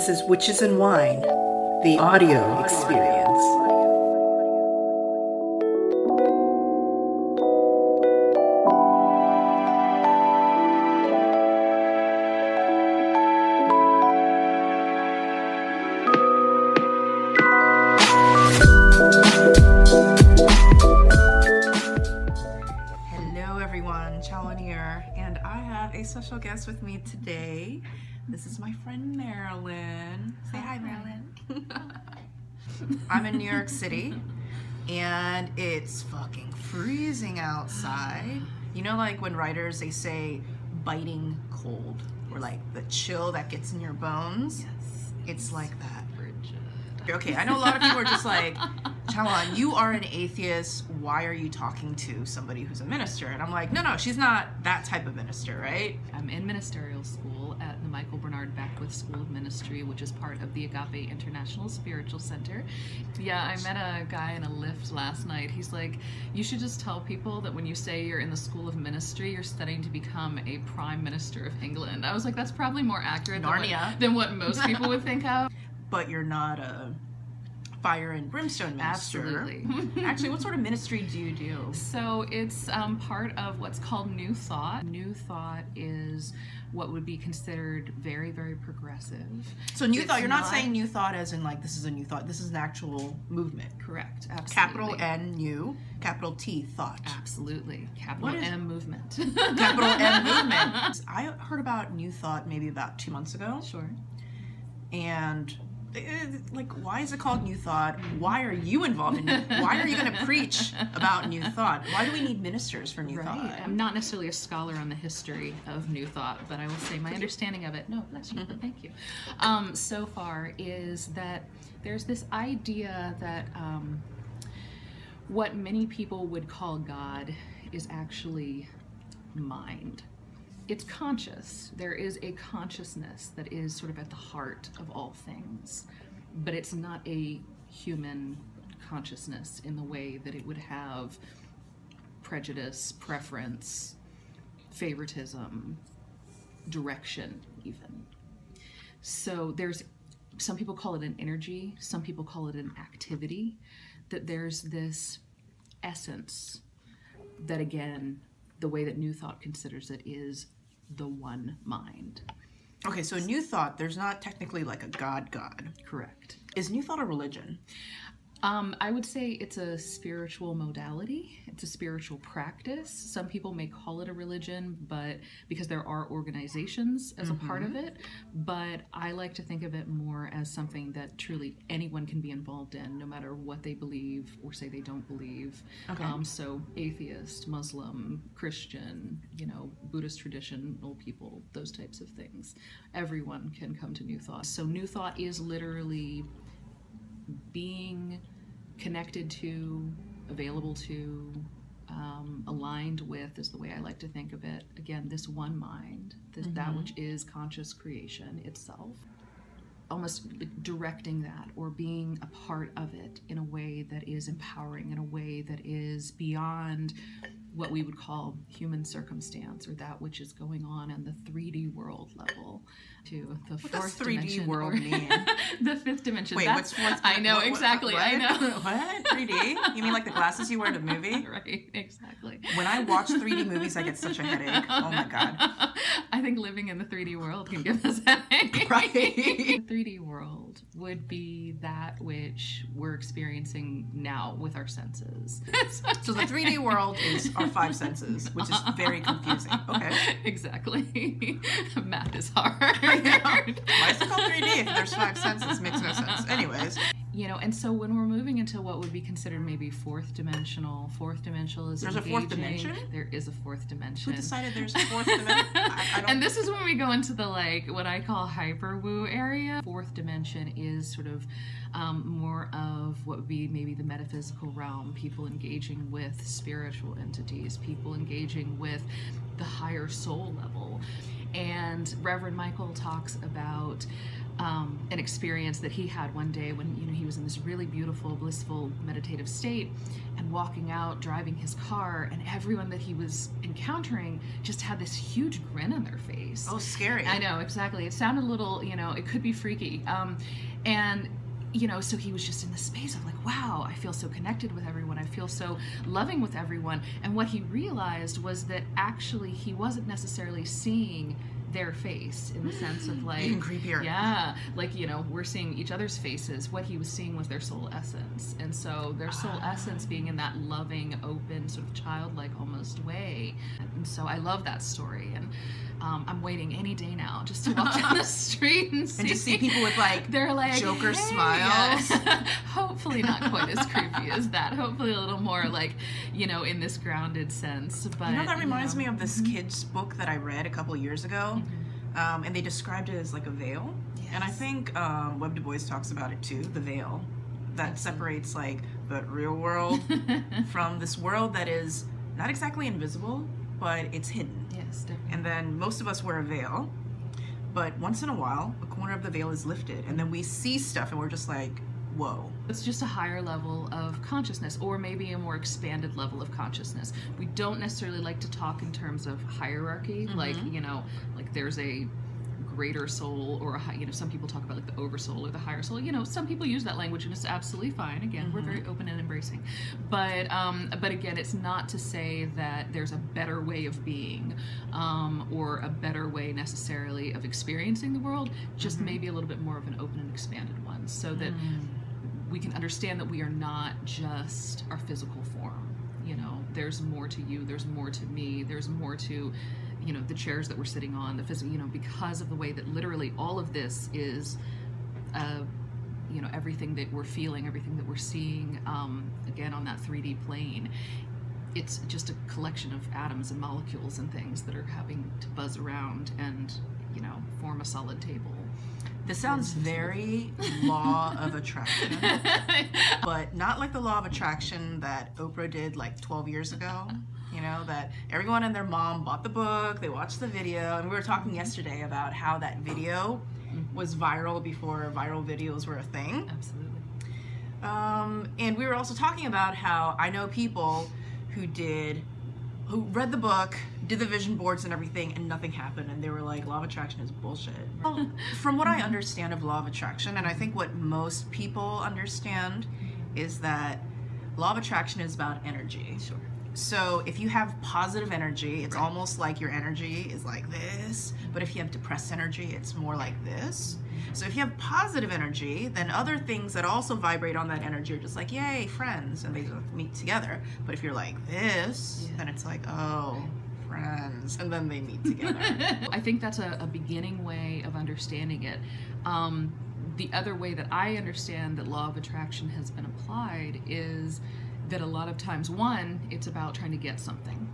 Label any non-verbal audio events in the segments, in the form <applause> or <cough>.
This is Witches and Wine, the audio experience. I'm in New York City, and it's fucking freezing outside. You know, like when writers they say biting cold, or like the chill that gets in your bones. Yes. It's like that. Okay, I know a lot of people are just like, Chalon, you are an atheist. Why are you talking to somebody who's a minister? And I'm like, no, no, she's not that type of minister, right? I'm in ministerial school Michael Bernard Beckwith School of Ministry, which is part of the Agape International Spiritual Center. Yeah, I met a guy in a lift last night. He's like, You should just tell people that when you say you're in the School of Ministry, you're studying to become a Prime Minister of England. I was like, That's probably more accurate than what, than what most people would think of. <laughs> But you're not a fire and brimstone minister. Absolutely. <laughs> Actually, what sort of ministry do you do? So it's um, part of what's called New Thought. New Thought is what would be considered very, very progressive. So new It's thought. You're not, not- saying new thought as in like this is a new thought. This is an actual movement. Correct. Absolutely. Capital N new, capital T thought. Absolutely. Capital is- M movement. Capital M <laughs> movement. I heard about new thought maybe about two months ago, Sure. and like, why is it called new thought? Why are you involved in? New, <laughs> why are you going to preach about new thought? Why do we need ministers for new Right. thought? I'm not necessarily a scholar on the history of New Thought, but I will say my understanding of it, no, bless you, thank you, um, so far is that there's this idea that um, what many people would call God is actually mind. It's conscious. There is a consciousness that is sort of at the heart of all things, but it's not a human consciousness in the way that it would have prejudice, preference, favoritism, direction, even. So there's some people call it an energy, some people call it an activity, that there's this essence that, again, the way that New Thought considers it is the one mind. Okay, so new thought. There's not technically like a god god. Correct. Is new thought a religion? Um, I would say it's a spiritual modality. It's a spiritual practice. Some people may call it a religion, but because there are organizations as a part of it. But I like to think of it more as something that truly anyone can be involved in, no matter what they believe or say they don't believe. Okay. Um, so atheist, Muslim, Christian, you know, Buddhist traditional people, those types of things. Everyone can come to New Thought. So New Thought is literally being connected to, available to, um, aligned with is the way I like to think of it. Again, this one mind, this, that which is conscious creation itself. Almost directing that or being a part of it in a way that is empowering, in a way that is beyond what we would call human circumstance or that which is going on in the 3D world level to the What fourth 3D dimension world mean? <laughs> the fifth dimension. Wait, That's, what's fourth? I know what- what- exactly. I know. <laughs> what 3D? You mean like the glasses you wear in a <laughs> movie? right, exactly. When I watch 3D movies, I get such a headache. Oh my god. I think living in the 3D world can give us headache. Right. 3D world would be that which we're experiencing now with our senses. <laughs> So the 3D world is our five senses, which is very confusing. Okay. <laughs> exactly. <laughs> Math is hard. Why is it called 3D if there's five senses? Makes no sense. Anyways, you know and so when we're moving into what would be considered maybe fourth dimensional fourth dimensional is There's a fourth dimension? there is a fourth dimension Who decided there's a <laughs> fourth dimension? I, I and this is when we go into the like what I call hyper woo area. Fourth dimension is sort of um, more of what would be maybe the metaphysical realm, people engaging with spiritual entities, people engaging with the higher soul level. And Reverend Michael talks about um, an experience that he had one day when you know he was in this really beautiful, blissful, meditative state, and walking out, driving his car, and everyone that he was encountering just had this huge grin on their face. oh, scary. I know exactly. It sounded a little, you know, it could be freaky, um, and you know, so he was just in the space of like, wow, I feel so connected with everyone. I feel so loving with everyone. And what he realized was that actually he wasn't necessarily seeing their face in the sense of like Even creepier. yeah like you know we're seeing each other's faces. What he was seeing was their soul essence. And so their soul ah. essence being in that loving open sort of childlike almost way and so i love that story and um, i'm waiting any day now just to walk <laughs> down the street and see, and just see people with like <laughs> they're like Joker "Hey." smiles. Yes. <laughs> hopefully not quite as creepy as that hopefully a little more like you know in this grounded sense but You know that reminds know. me of this kid's book that I read a couple years ago, um, and they described it as like a veil. And I think um, Webb Du Bois talks about it too, the veil that separates like the real world from this world that is not exactly invisible, but it's hidden. yes definitely And then most of us wear a veil, but once in a while, a corner of the veil is lifted, and then we see stuff, and we're just like, whoa. It's just a higher level of consciousness, or maybe a more expanded level of consciousness. We don't necessarily like to talk in terms of hierarchy, like, mm-hmm. you know, like there's a greater soul or a high, you know, some people talk about like the oversoul or the higher soul. You know, some people use that language and it's absolutely fine. Again, we're very open and embracing. But um, but again, it's not to say that there's a better way of being um, or a better way necessarily of experiencing the world, just maybe a little bit more of an open and expanded one so that we can understand that we are not just our physical form. You know, there's more to you, there's more to me, there's more to, you know, the chairs that we're sitting on, the physical, you know, because of the way that literally all of this is, uh, you know, everything that we're feeling, everything that we're seeing, um, again, on that 3D plane. It's just a collection of atoms and molecules and things that are having to buzz around and, you know, form a solid table. This sounds very law of <laughs> attraction, <laughs> but not like the law of attraction that Oprah did like 12 years ago. You know, that everyone and their mom bought the book, they watched the video, and we were talking yesterday about how that video was viral before viral videos were a thing. Absolutely. Um, and we were also talking about how I know people who did, who read the book, did the vision boards and everything, and nothing happened. And they were like, law of attraction is bullshit. Well, <laughs> from what I understand of law of attraction, and I think what most people understand is that law of attraction is about energy. Sure. So if you have positive energy, it's almost like your energy is like this. But if you have depressed energy, it's more like this. So if you have positive energy, then other things that also vibrate on that energy are just like, yay, friends, and they meet together. But if you're like this, Yeah. then it's like, oh, friends, and then they meet together. <laughs> I think that's a, a beginning way of understanding it. Um, the other way that I understand that law of attraction has been applied is that a lot of times, one, it's about trying to get something.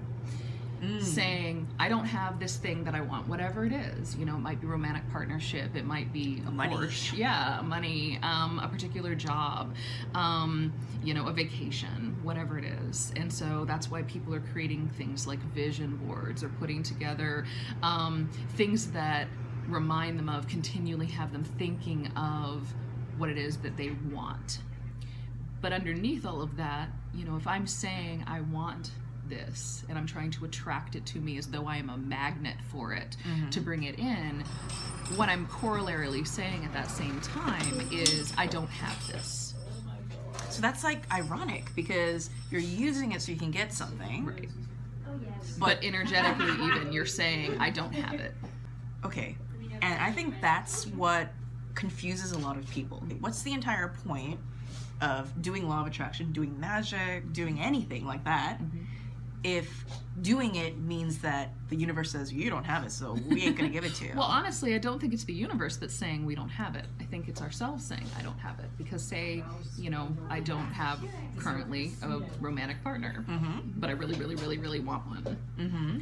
Mm. Saying, I don't have this thing that I want, whatever it is. You know, it might be romantic partnership, it might be a Money. Porsche, yeah, money, um, a particular job, um, you know, a vacation, whatever it is. And so that's why people are creating things like vision boards or putting together um, things that remind them of, continually have them thinking of what it is that they want. But underneath all of that, you know, if I'm saying I want this and I'm trying to attract it to me as though I am a magnet for it mm-hmm. to bring it in, what I'm corollarily saying at that same time is I don't have this. So that's like ironic because you're using it so you can get something. Right. Oh, but But <laughs> energetically, even, you're saying I don't have it. Okay. And I think that's what confuses a lot of people. What's the entire point of doing law of attraction, doing magic, doing anything like that, if doing it means that the universe says you don't have it, so we ain't gonna give it to you. <laughs> Well, honestly, I don't think it's the universe that's saying we don't have it. I think it's ourselves saying I don't have it. Because, say, you know, I don't have currently a romantic partner, but I really, really, really, really want one. mm-hmm.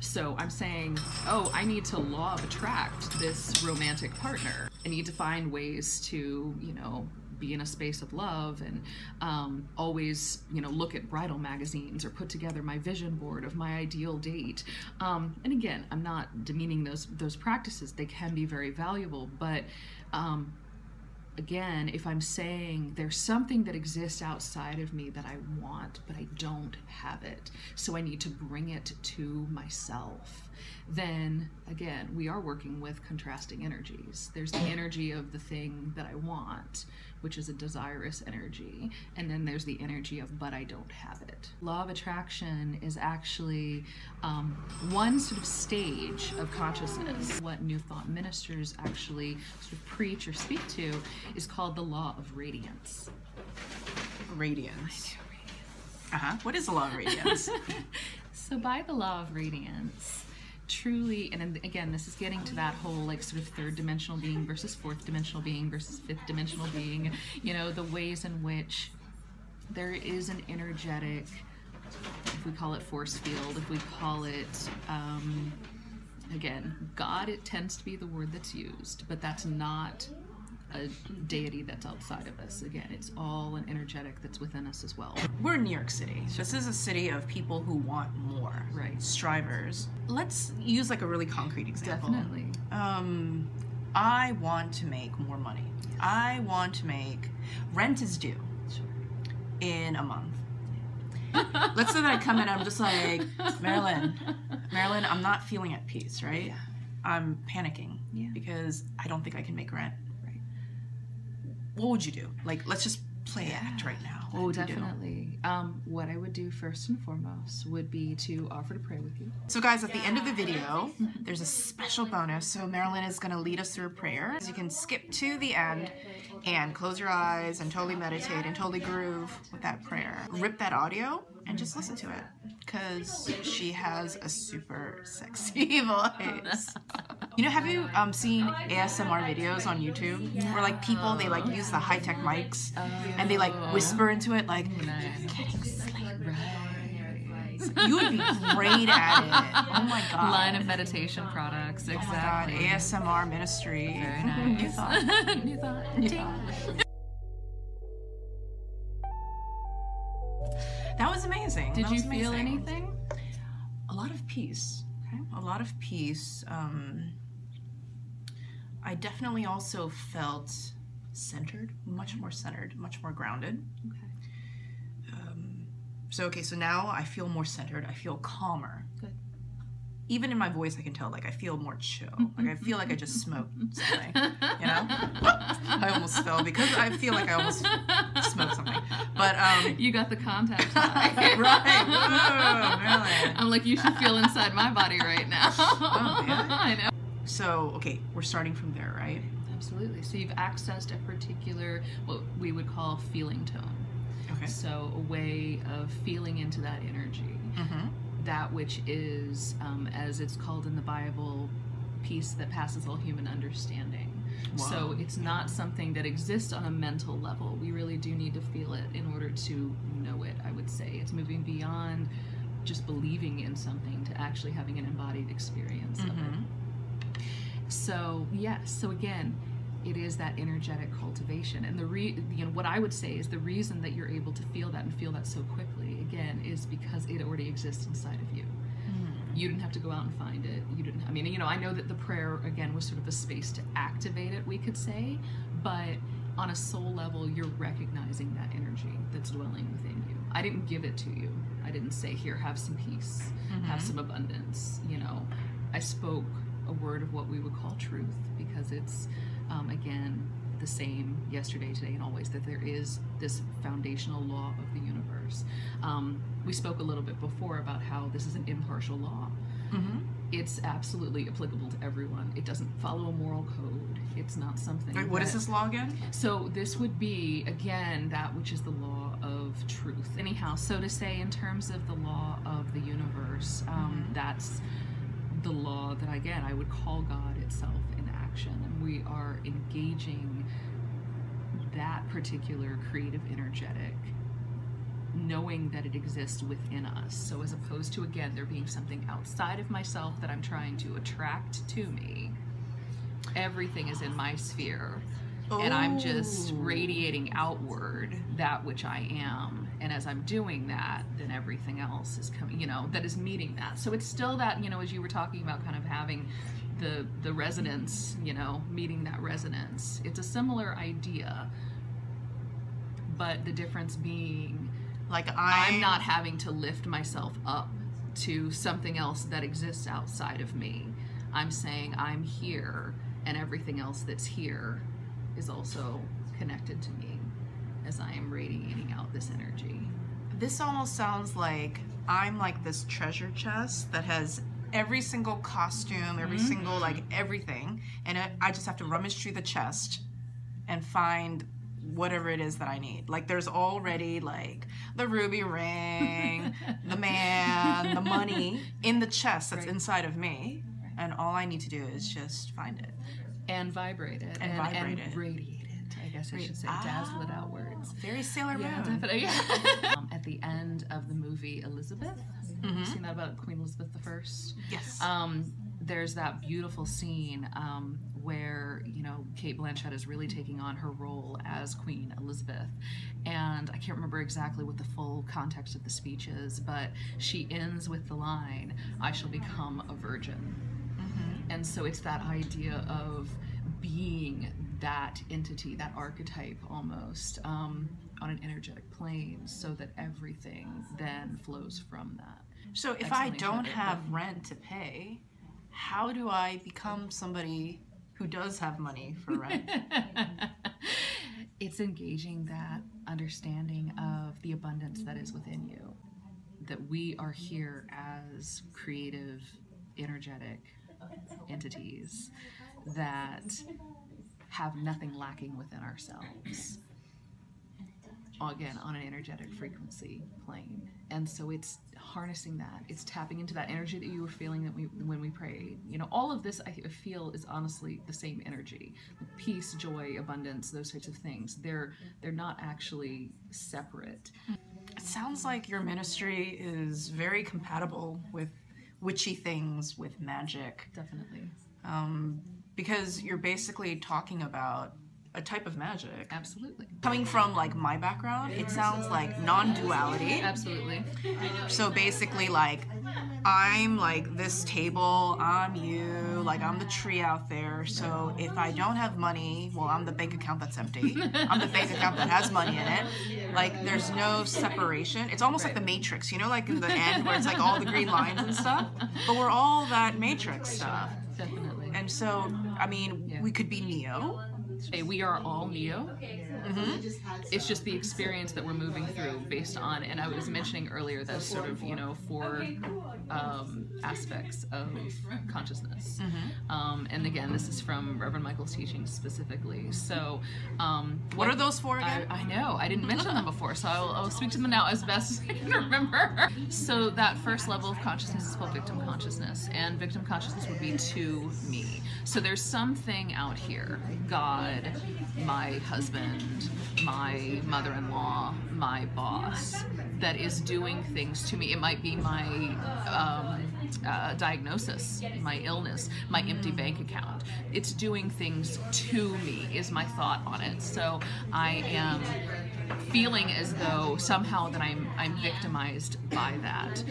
So I'm saying, oh, I need to law of attract this romantic partner. I need to find ways to, you know, be in a space of love and um, always, you know, look at bridal magazines or put together my vision board of my ideal date. Um, and again, I'm not demeaning those those practices; they can be very valuable, but. Um, again, if I'm saying there's something that exists outside of me that I want, but I don't have it, so I need to bring it to myself, then again, we are working with contrasting energies. There's the energy of the thing that I want, which is a desirous energy, and then there's the energy of, but I don't have it. Law of attraction is actually um, one sort of stage of consciousness. What New Thought ministers actually sort of preach or speak to is called the law of radiance. Radiance. Uh-huh. What is the law of radiance? <laughs> So, by the law of radiance, truly, and again, this is getting to that whole like sort of third dimensional being versus fourth dimensional being versus fifth dimensional being, you know, the ways in which there is an energetic, if we call it force field, if we call it, um, again, God, it tends to be the word that's used, but that's not a deity that's outside of us. Again, it's all an energetic that's within us as well. We're in New York City. So this is a city of people who want more. Right. Strivers. Let's use like a really concrete example. Definitely. Um, I want to make more money. I want to make rent is due Sure. in a month. <laughs> Let's say that I come in and I'm just like, Marilyn, <laughs> Marilyn, I'm not feeling at peace, right? Yeah. I'm panicking Yeah. because I don't think I can make rent. Right. What would you do? Like, let's just play act right now. What would you do? Definitely. Um, what I would do first and foremost would be to offer to pray with you. So, guys, at the end of the video, <laughs> there's a special bonus. So, Marilyn is going to lead us through a prayer. So you can skip to the end and close your eyes and totally meditate and totally groove with that prayer. Rip that audio and just listen to it because she has a super sexy <laughs> voice. <laughs> You know, have you um, seen ASMR videos on YouTube where like people they like use the high tech mics and they like whisper into it like, you would be great at it. Oh my <laughs> god. Line of meditation products. Exactly. Oh my god, ASMR ministry. Very nice. You thought. <laughs> New thought. New thought. That was amazing. Did you feel amazing. anything? A lot of peace. Okay. A lot of peace. Um, I definitely also felt centered, much more centered, much more grounded. Okay. Um, so okay, so now I feel more centered. I feel calmer. Good. Even in my voice, I can tell like I feel more chill. Mm, like I mm, feel like I mm, just smoked something. You <laughs> know? I almost fell because I feel like I almost smoked something. But um, <laughs> You got the contact <laughs> high. right. Whoa, Marilyn. I'm like, you should feel inside my body right now. Oh, yeah. I know. So okay, we're starting from there, right? Absolutely. So you've accessed a particular, what we would call feeling tone. Okay. So a way of feeling into that energy. Mm-hmm. that which is, um, as it's called in the Bible, peace that passes all human understanding. So it's not something that exists on a mental level. We really do need to feel it in order to know it, I would say. It's moving beyond just believing in something to actually having an embodied experience of it. Mm-hmm. So yes, so again, it is that energetic cultivation, and the re- you know what I would say is the reason that you're able to feel that and feel that so quickly again is because it already exists inside of you. You didn't have to go out and find it. You didn't. I mean, you know, I know that the prayer again was sort of a space to activate it, we could say, but on a soul level, you're recognizing that energy that's dwelling within you. I didn't give it to you. I didn't say, "Here, have some peace, have some abundance." You know, I spoke a word of what we would call truth because it's um, again the same yesterday, today, and always that there is this foundational law of the universe. Um, we spoke a little bit before about how this is an impartial law. Mm-hmm. It's absolutely applicable to everyone. It doesn't follow a moral code. It's not something. Wait, what is that- this law again? So this would be again that which is the law of truth. Anyhow, so to say, in terms of the law of the universe, um, Mhm. that's the law that again I would call God itself in action, and we are engaging that particular creative energetic knowing that it exists within us. So as opposed to again there being something outside of myself that i'm trying to attract to me everything is in my sphere. And i'm just oh. radiating outward that which i am and as i'm doing that then everything else is coming you know that is meeting that. So it's still that you know as you were talking about kind of having the the resonance you know meeting that resonance. It's a similar idea but the difference being Like I, I'm not having to lift myself up to something else that exists outside of me. I'm saying I'm here, and everything else that's here is also connected to me as I am radiating out this energy. This almost sounds like I'm like this treasure chest that has every single costume, every Mhm. single like everything, and I, I just have to rummage through the chest and find whatever it is that I need. Like there's already like the ruby ring, the man, the money in the chest that's Right. inside of me, and all I need to do is just find it. And vibrate it. And vibrate and it. radiate guess I should say dazzle it Ah. outwards. Very Sailor Yeah, Moon. definitely. <laughs> um, at the end of the movie Elizabeth, Mhm. you seen that about Queen Elizabeth the First? Yes. um, there's that beautiful scene um, where you know Cate Blanchett is really taking on her role as Queen Elizabeth, and I can't remember exactly what the full context of the speech is, but she ends with the line, "I shall become a virgin," Mhm. and so it's that idea of being that entity, that archetype almost. Um, on an energetic plane, so that everything then flows from that. So if I don't it, have rent to pay, how do I become somebody who does have money for rent? <laughs> it's engaging that understanding of the abundance that is within you. That we are here as creative, energetic entities that have nothing lacking within ourselves. Again, on an energetic frequency plane. And so it's harnessing that. It's tapping into that energy that you were feeling that we when we prayed. You know, all of this I feel is honestly the same energy. Peace, joy, abundance, those types of things. They're they're not actually separate. it sounds like your ministry is very compatible with witchy things, with magic, Definitely. um, because you're basically talking about a type of magic. Absolutely. Coming from like my background, it sounds like non-duality. Absolutely. So basically, like, I'm like this table, I'm you, like, I'm the tree out there. So if I don't have money, well, I'm the bank account that's empty. <laughs> I'm the bank account that has money in it. Like, there's no separation. It's almost like the Matrix, you know, like in the end where it's like all the green lines and stuff. But we're all that Matrix stuff. Definitely. So, I mean, Yeah. we could be Neo. Hey, we are all Neo. Mm-hmm. It's just the experience that we're moving through based on, and I was mentioning earlier those sort of, you know, four um, aspects of <laughs> consciousness. Mm-hmm. Um, and again, this is from Reverend Michael's teaching specifically. So, um, What are those four I, again? I know. I didn't mention them before, so I'll, I'll speak to them now as best as <laughs> I can remember. So that first level of consciousness is called victim consciousness, and victim consciousness would be to me. So there's something out here, God, my husband, my mother-in-law, my boss, that is doing things to me. It might be my um, uh, diagnosis, my illness, my empty bank account. It's doing things to me, is my thought on it. So I am feeling as though somehow that I'm I'm victimized by that.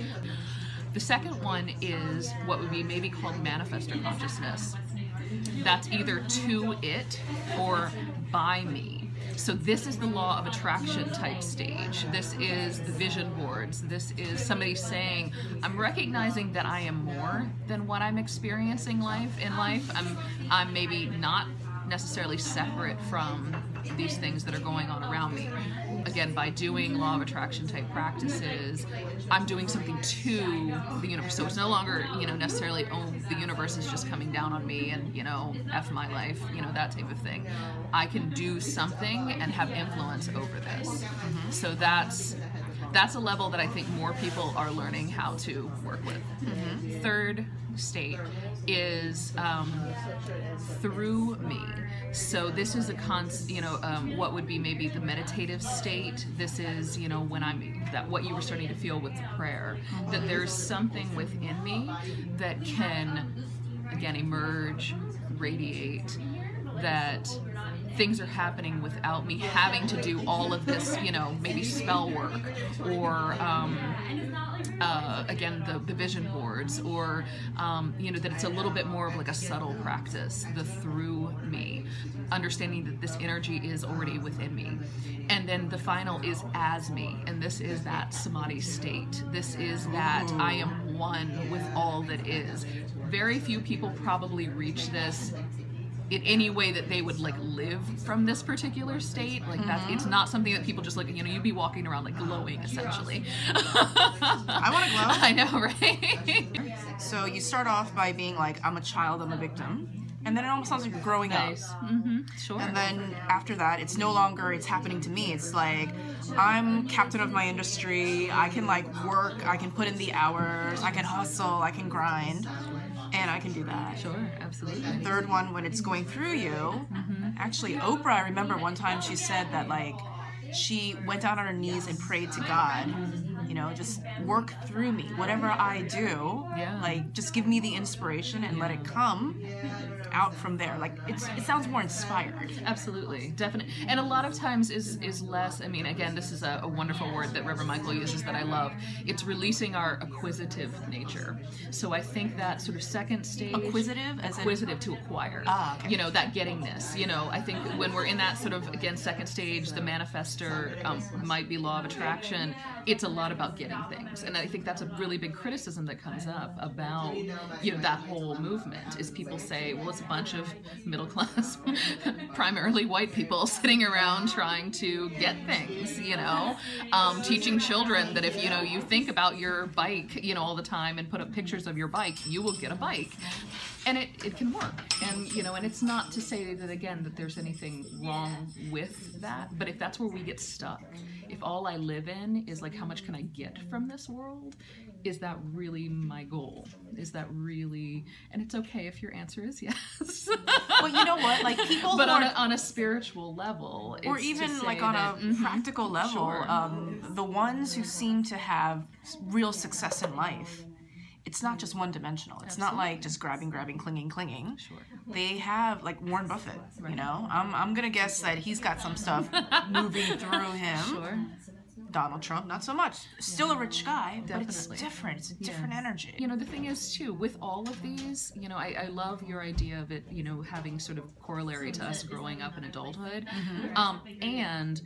The second one is what would be maybe called manifestor consciousness. That's either to it or by me. So this is the law of attraction type stage. This is the vision boards. This is somebody saying, I'm recognizing that I am more than what I'm experiencing life in life. I'm I'm maybe not necessarily separate from these things that are going on around me. Again, by doing law of attraction type practices, I'm doing something to the universe. So it's no longer, you know, necessarily, oh, the universe is just coming down on me and, you know, F my life, you know, that type of thing. I can do something and have influence over this. Mm-hmm. So that's that's a level that I think more people are learning how to work with. Mm-hmm. Third state is um, through me. So this is a con, you know, um, what would be maybe the meditative state. This is, you know, when I'm that what you were starting to feel with the prayer, that there's something within me that can, again, emerge, radiate, that things are happening without me having to do all of this, you know, maybe spell work or, um, uh, again, the, the vision boards, or, um, you know, that it's a little bit more of like a subtle practice, the through me, understanding that this energy is already within me. And then the final is as me, and this is that samadhi state. This is that I am one with all that is. Very few people probably reach this in any way that they would like live from this particular state like that it's not something that people just like you know you'd be walking around like glowing essentially I want to glow. <laughs> i know right So you start off by being like, I'm a child, I'm a victim. And then it almost sounds like you're growing nice up. mm-hmm sure And then after that, it's no longer it's happening to me. It's like I'm captain of my industry. I can like work. I can put in the hours. I can hustle. I can grind, and I can do that. sure absolutely Third one, when it's going through you, mm-hmm. actually, Oprah. I remember one time she said that like she went down on her knees and prayed to God. You know, just work through me. Whatever I do, Yeah. like just give me the inspiration and let it come out from there. Like it's it sounds more inspired. absolutely definitely and a lot of times is is less i mean again this is a, a wonderful word that reverend michael uses that i love it's releasing our acquisitive nature so i think that sort of second stage Acquisitive, as in- acquisitive to acquire Ah, okay. you know that gettingness you know i think when we're in that sort of again second stage the manifester um, might be law of attraction it's a lot about getting things. And i think that's a really big criticism that comes up about you know that whole movement is people say well it's a bunch of middle class <laughs> primarily white people sitting around trying to get things you know um, teaching children that if you know you think about your bike you know all the time and put up pictures of your bike you will get a bike and it, it can work and you know and it's not to say that again that there's anything wrong with that but if that's where we get stuck if all i live in is like how much can i get from this world is that really my goal is that really and it's okay if your answer is <laughs> yes But you know what? Like people but on are a, on a spiritual level or even like on that- a Mhm. practical level, Sure. um, the ones who seem to have real success in life, it's not just one dimensional. It's not like just grabbing, grabbing, clinging, clinging. Sure. They have like Warren Buffett. You know, I'm I'm gonna guess that he's got some stuff <laughs> moving through him. sure Donald Trump, not so much. Still a rich guy, Definitely. but it's different. It's a different energy. you know the thing is too with all of these you know I, I love your idea of it you know having sort of corollary to us growing up in adulthood um, and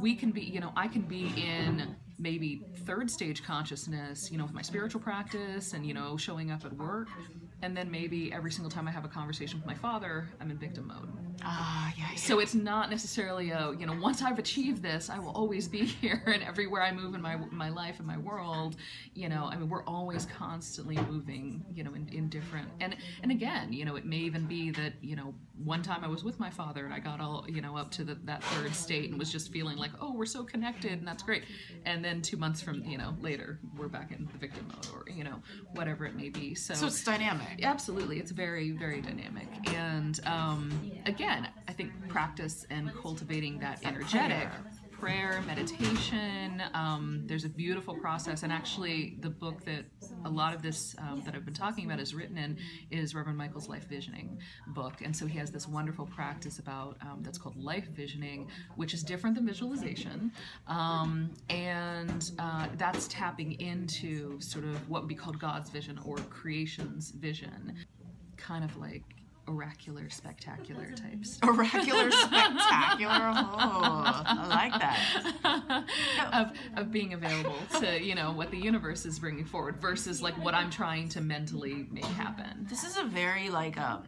we can be you know i can be in maybe third stage consciousness you know with my spiritual practice and you know showing up at work and then maybe every single time i have a conversation with my father i'm in victim mode Ah, yeah, yeah. so it's not necessarily a you know once I've achieved this, I will always be <laughs> here and everywhere I move in my my life and my world. You know, I mean we're always constantly moving. You know, in, in different and and again, you know, it may even be that you know one time I was with my father and I got all you know up to the, that third state and was just feeling like oh we're so connected and that's great, and then two months from you know later we're back in the victim mode or you know whatever it may be. So, so it's dynamic. Absolutely, it's very, very dynamic. And um, again, I think practice and cultivating that energetic prayer, meditation. Um, there's a beautiful process, and actually, the book that a lot of this um, that I've been talking about is written in is Reverend Michael's Life Visioning book, and so he has this wonderful practice about um, that's called life visioning, which is different than visualization, um, and uh, that's tapping into sort of what would be called God's vision or creation's vision, kind of like oracular, spectacular types. Oracular, spectacular. <laughs> Oh, I like that. <laughs> of, of being available to you know what the universe is bringing forward versus like what I'm trying to mentally make happen. This is a very like um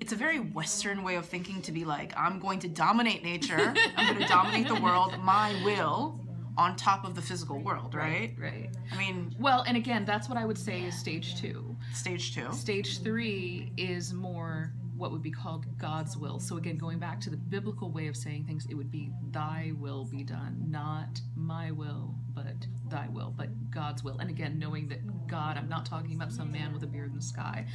it's a very Western way of thinking to be like, I'm going to dominate nature, I'm going to dominate the world, my will, on top of the physical world, right? Right. I mean, Well, and again, that's what I would say is stage two. Stage two. Stage three is more what would be called God's will. So again, going back to the biblical way of saying things, it would be thy will be done, not my will, but thy will, but God's will. And again, knowing that God, I'm not talking about some man with a beard in the sky.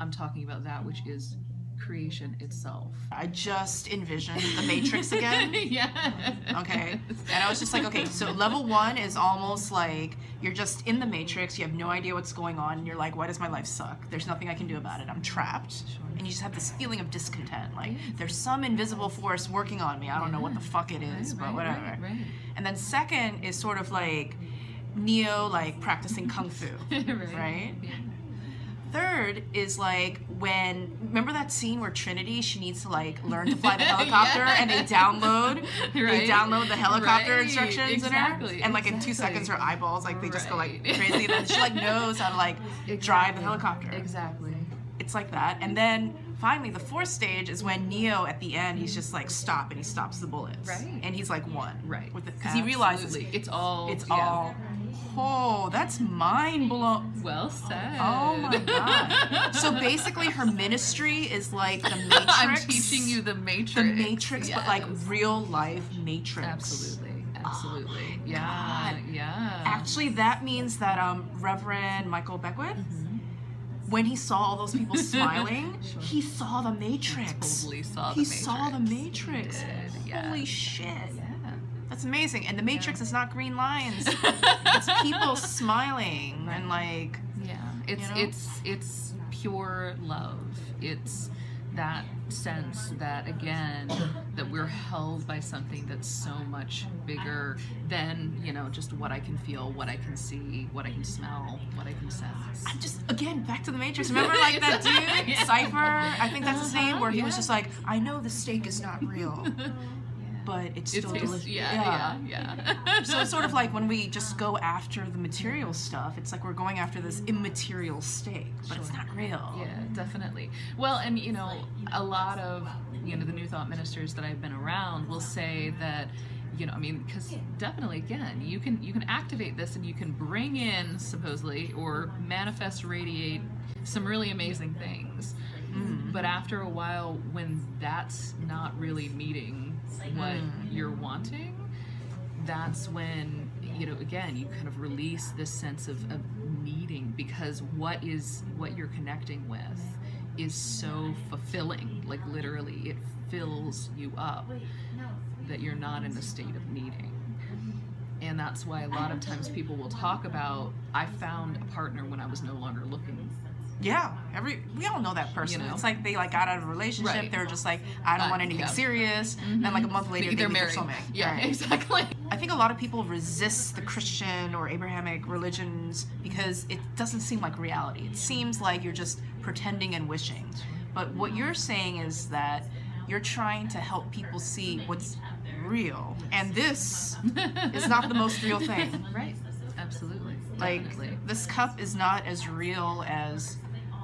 I'm talking about that which is creation itself. I just envisioned the <laughs> Matrix again. <laughs> yeah. Okay. And I was just like, okay, so level one is almost like you're just in the matrix, you have no idea what's going on, and you're like, why does my life suck? There's nothing I can do about it. I'm trapped. And you just have this feeling of discontent. Like, there's some invisible force working on me. I don't know what the fuck it is, but whatever. right, right. And then second is sort of like Neo, like practicing kung fu. <laughs> right. Right? Yeah. Third is like when remember that scene where Trinity she needs to like learn to fly the <laughs> helicopter and they download they download the helicopter Right, instructions in her? Exactly, and like in two seconds her eyeballs like they just go like Right. crazy. Then she like knows how to like drive the helicopter. Exactly. it's like that. And then finally the fourth stage is when Neo at the end he's just like stop and he stops the bullets. Right. and he's like one Right. because he realizes it's all it's yeah. all oh that's mind blowing well said. Oh my god. so basically her ministry is like the <laughs> matrix. I'm teaching you the matrix. the matrix, but like real life matrix. Absolutely. Absolutely. my yeah. God. Yeah. Actually that means that um Reverend Michael Beckwith when he saw all those people <laughs> smiling, Sure. he saw the matrix. totally saw he the saw the Matrix. matrix. He did, yes. Holy shit. Yeah. That's amazing. And the matrix is not green lines. <laughs> it's people smiling and like Yeah, it's know? it's it's pure love. It's that sense that again that we're held by something that's so much bigger than you know just what I can feel, what I can see, what I can smell, what I can sense. I'm just again back to the Matrix. Remember like that <laughs> dude Yeah. Cypher? I think that's his name. Uh-huh, Where he was just like, I know the steak is not real, <laughs> but it's still tastes, delicious. yeah, yeah, yeah. So it's sort of like when we just <laughs> go after the material stuff. It's like we're going after this immaterial steak, but it's not real. Yeah, definitely. Well, and you know, a lot of you know the New Thought ministers that I've been around will say that you know, I mean, because definitely, again, you can you can activate this and you can bring in supposedly or manifest, radiate some really amazing things. Mm-hmm. But after a while, when that's not really meeting what mm. you're wanting, that's when you know again you kind of release this sense of, of needing because what is what you're connecting with is so fulfilling. Like literally it fills you up that you're not in a state of needing. And that's why a lot of times people will talk about i found a partner when i was no longer looking Yeah, every we all know that person. You know? It's like they like got out of a relationship. Right. They're just like, I don't Uh, want anything yeah. serious. And then like a month later, they they're their married soulmate. yeah Right. exactly I think a lot of people resist the Christian or Abrahamic religions because it doesn't seem like reality. It seems like you're just pretending and wishing. But what you're saying is that you're trying to help people see what's real. And this is not the most real thing. <laughs> right absolutely Like, Definitely. this cup is not as real as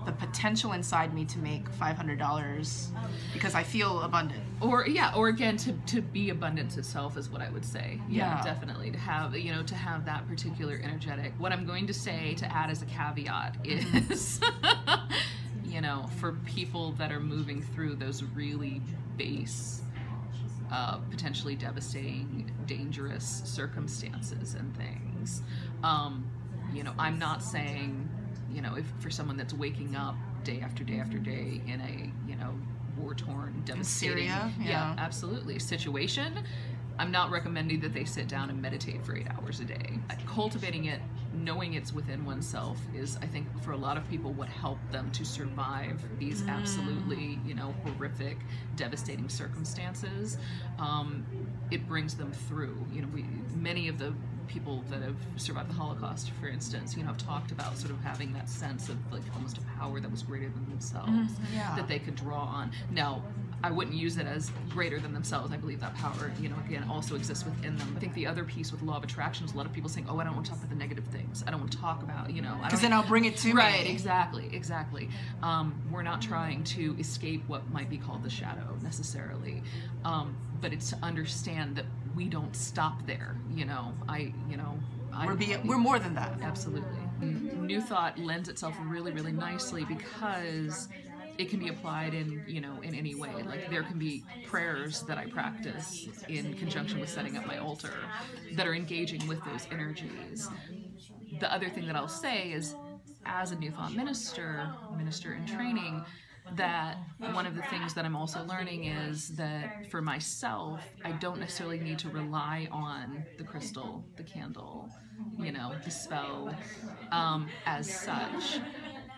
the potential inside me to make $500 because I feel abundant. or yeah or again to, to be abundance itself is what i would say. Yeah, Yeah. definitely. To have you know to have that particular energetic. What i'm going to say to add as a caveat is <laughs> you know for people that are moving through those really base uh, potentially devastating dangerous circumstances and things um, you know i'm not saying you know if for someone that's waking up day after day after day in a you know war torn devastating Syria, yeah. absolutely situation i'm not recommending that they sit down and meditate for eight hours a day cultivating it knowing it's within oneself is i think for a lot of people what helped them to survive these Mm. absolutely you know horrific devastating circumstances um, it brings them through you know we many of the people that have survived the holocaust for instance you know have talked about sort of having that sense of like almost a power that was greater than themselves Mm-hmm. yeah. that they could draw on now I wouldn't use it as greater than themselves. I believe that power, you know, again, also exists within them. I think the other piece with law of attraction is a lot of people saying, "Oh, I don't want to talk about the negative things. I don't want to talk about, you know. Because then I'll bring it to you. Right, me. exactly, exactly. Um, we're not trying to escape what might be called the shadow necessarily, um, but it's to understand that we don't stop there. You know, I, you know, I, We're be, we're more than that. Absolutely. New thought lends itself really, really nicely because it can be applied in, you know, in any way. Like there can be prayers that I practice in conjunction with setting up my altar that are engaging with those energies. The other thing that I'll say is as a new thought minister, minister in training, that one of the things that I'm also learning is that for myself, I don't necessarily need to rely on the crystal, the candle, you know, the spell um, as such.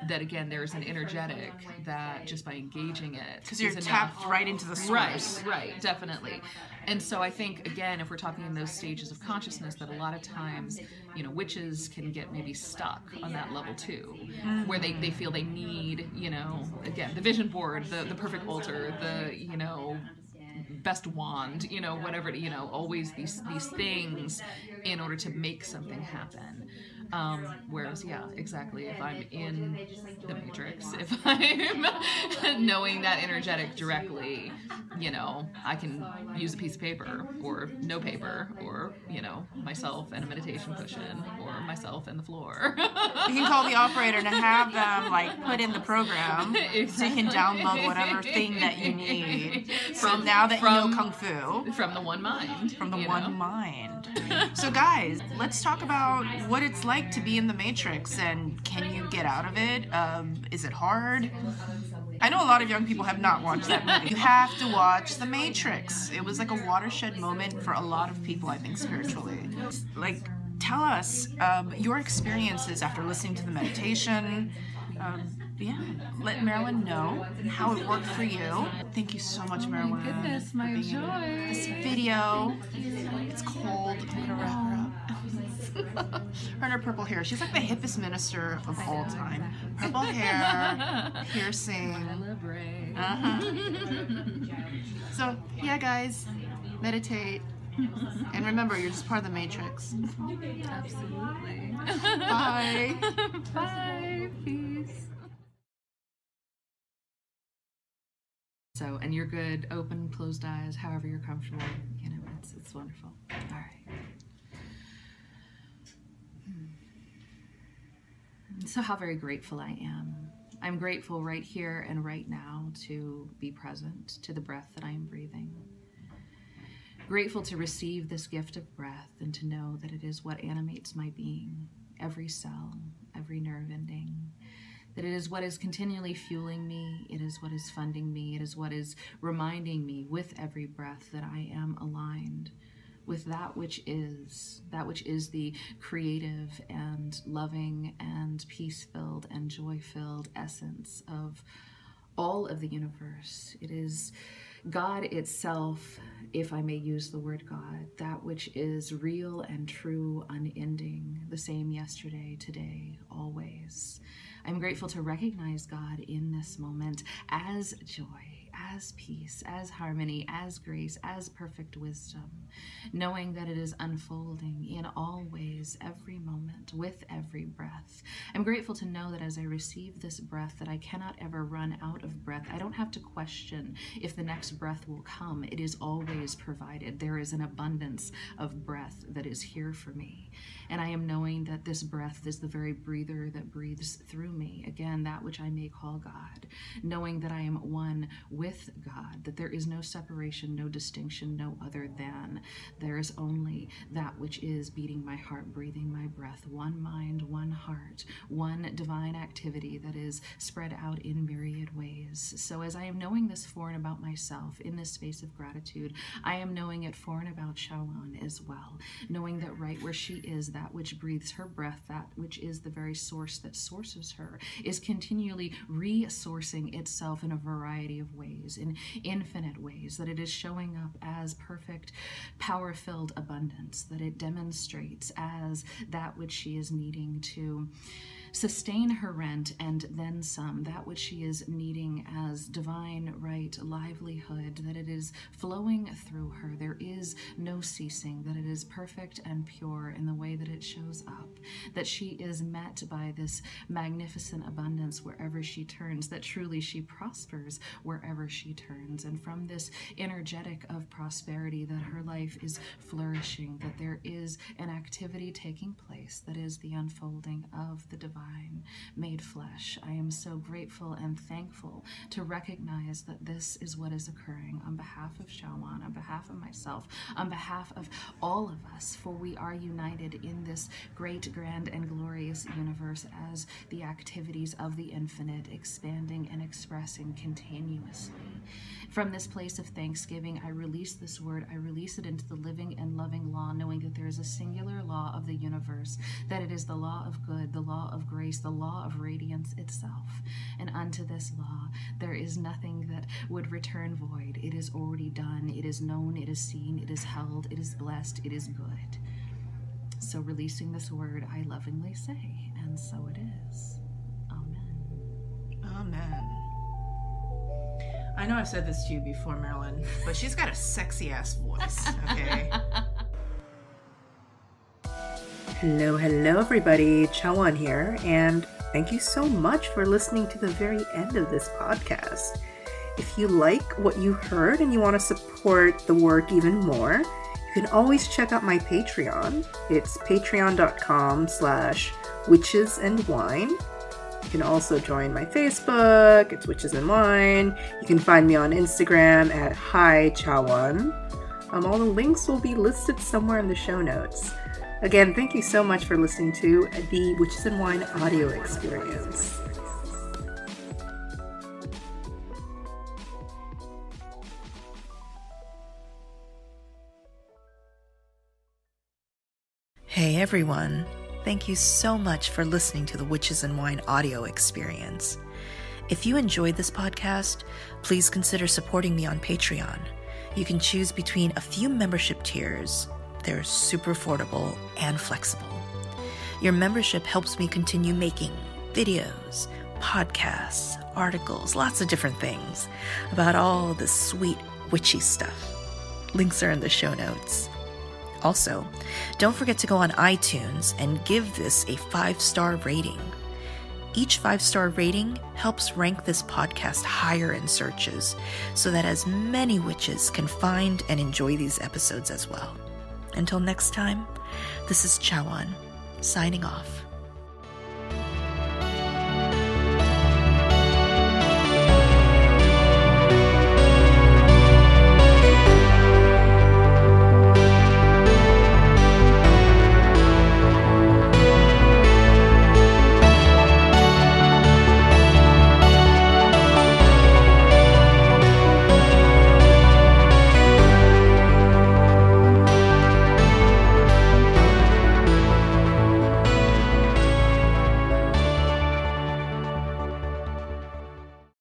That again, there's an energetic that just by engaging it, Because you're is enough. tapped right into the source. Right, right, definitely. And so I think again, if we're talking in those stages of consciousness, that a lot of times, you know, witches can get maybe stuck on that level too, where they, they feel they need, you know, again, the vision board, the, the perfect altar, the, you know, best wand, you know, whatever, you know, always these these things in order to make something happen. Um, whereas, yeah, exactly. If I'm in the matrix, if <laughs> I'm <laughs> knowing that energetic directly, you know, I can use a piece of paper or no paper or, you know, myself and a meditation cushion or myself and the floor. You can call the <laughs> operator to have them like put in the program so you can download whatever thing that you need. So now that you know kung fu from the one mind. from the one know? mind. So guys, let's talk about what it's like to be in the matrix and can you get out of it? Um, is it hard? I know a lot of young people have not watched that movie. You have to watch The Matrix. It was like a watershed moment for a lot of people, I think, spiritually. Like, tell us um, your experiences after listening to the meditation. Um, yeah, let Marilyn know how it worked for you. Thank you so much, Marilyn. Goodness, my for being in joy. This video. It's cold. I'm gonna wrap her up. Her and her purple hair. She's like the hippest minister of all time. Purple <laughs> hair, piercing. Uh-huh. So, yeah, guys, meditate. And remember, you're just part of the matrix. Absolutely. Bye. <laughs> Bye. Peace. So, and you're good, open, closed eyes, however you're comfortable. You know, it's it's wonderful. All right. Hmm. So, how very grateful I am. I'm grateful right here and right now to be present to the breath that I am breathing. Grateful to receive this gift of breath and to know that it is what animates my being, every cell, every nerve ending. That it is what is continually fueling me, it is what is funding me, it is what is reminding me with every breath that I am aligned with that which is, that which is the creative and loving and peace filled and joy filled essence of all of the universe. It is God itself, if I may use the word God, that which is real and true, unending, the same yesterday, today, always. I'm grateful to recognize God in this moment as joy, as peace, as harmony, as grace, as perfect wisdom, knowing that it is unfolding in all ways, every moment, with every breath. I'm grateful to know that as I receive this breath, that I cannot ever run out of breath. I don't have to question if the next breath will come. It is always provided. There is an abundance of breath that is here for me. And I am knowing that this breath is the very breather that breathes through me. Again, that which I may call God. Knowing that I am one with God, that there is no separation, no distinction, no other than. There is only that which is beating my heart, breathing my breath, one mind, one heart, one divine activity that is spread out in myriad ways. So as I am knowing this for and about myself in this space of gratitude, I am knowing it for and about Chawan as well, knowing that right where she is, that which breathes her breath, that which is the very source that sources her, is continually resourcing itself in a variety of ways, in infinite ways, that it is showing up as perfect, power filled abundance, that it demonstrates as that which she is needing to sustain her rent and then some, that which she is needing as divine right livelihood, that it is flowing through her. There is no ceasing, that it is perfect and pure in the way that it shows up, that she is met by this magnificent abundance wherever she turns, that truly she prospers wherever she turns. And from this energetic of prosperity, that her life is flourishing, that there is an activity taking place that is the unfolding of the divine made flesh. I am so grateful and thankful to recognize that this is what is occurring on behalf of Chawan, on behalf of myself, on behalf of all of us, for we are united in this great, grand, and glorious universe as the activities of the infinite expanding and expressing continuously. From this place of thanksgiving, I release this word, I release it into the living and loving law, knowing that there is a singular law of the universe, that it is the law of good, the law of grace, the law of radiance itself. And unto this law, there is nothing that would return void. It is already done, it is known, it is seen, it is held, it is blessed, it is good. So, releasing this word, I lovingly say, and so it is. Amen. Amen. I know I've said this to you before, Marilyn, <laughs> but she's got a sexy ass voice, okay? hello, hello, everybody. Chawan here, and thank you so much for listening to the very end of this podcast. If you like what you heard and you want to support the work even more, you can always check out my Patreon. It's patreon.com slash witches and wine. You can also join my Facebook, it's Witches and Wine. You can find me on Instagram at Hi Chawan. Um, all the links will be listed somewhere in the show notes. Again, thank you so much for listening to the Witches and Wine audio experience. Hey everyone. Thank you so much for listening to the Witches and Wine audio experience. If you enjoyed this podcast, please consider supporting me on Patreon. You can choose between a few membership tiers. They're super affordable and flexible. Your membership helps me continue making videos, podcasts, articles, lots of different things about all this sweet witchy stuff. Links are in the show notes. Also, don't forget to go on iTunes and give this a five star rating. Each five star rating helps rank this podcast higher in searches so that as many witches can find and enjoy these episodes as well. Until next time, this is Chawan, signing off.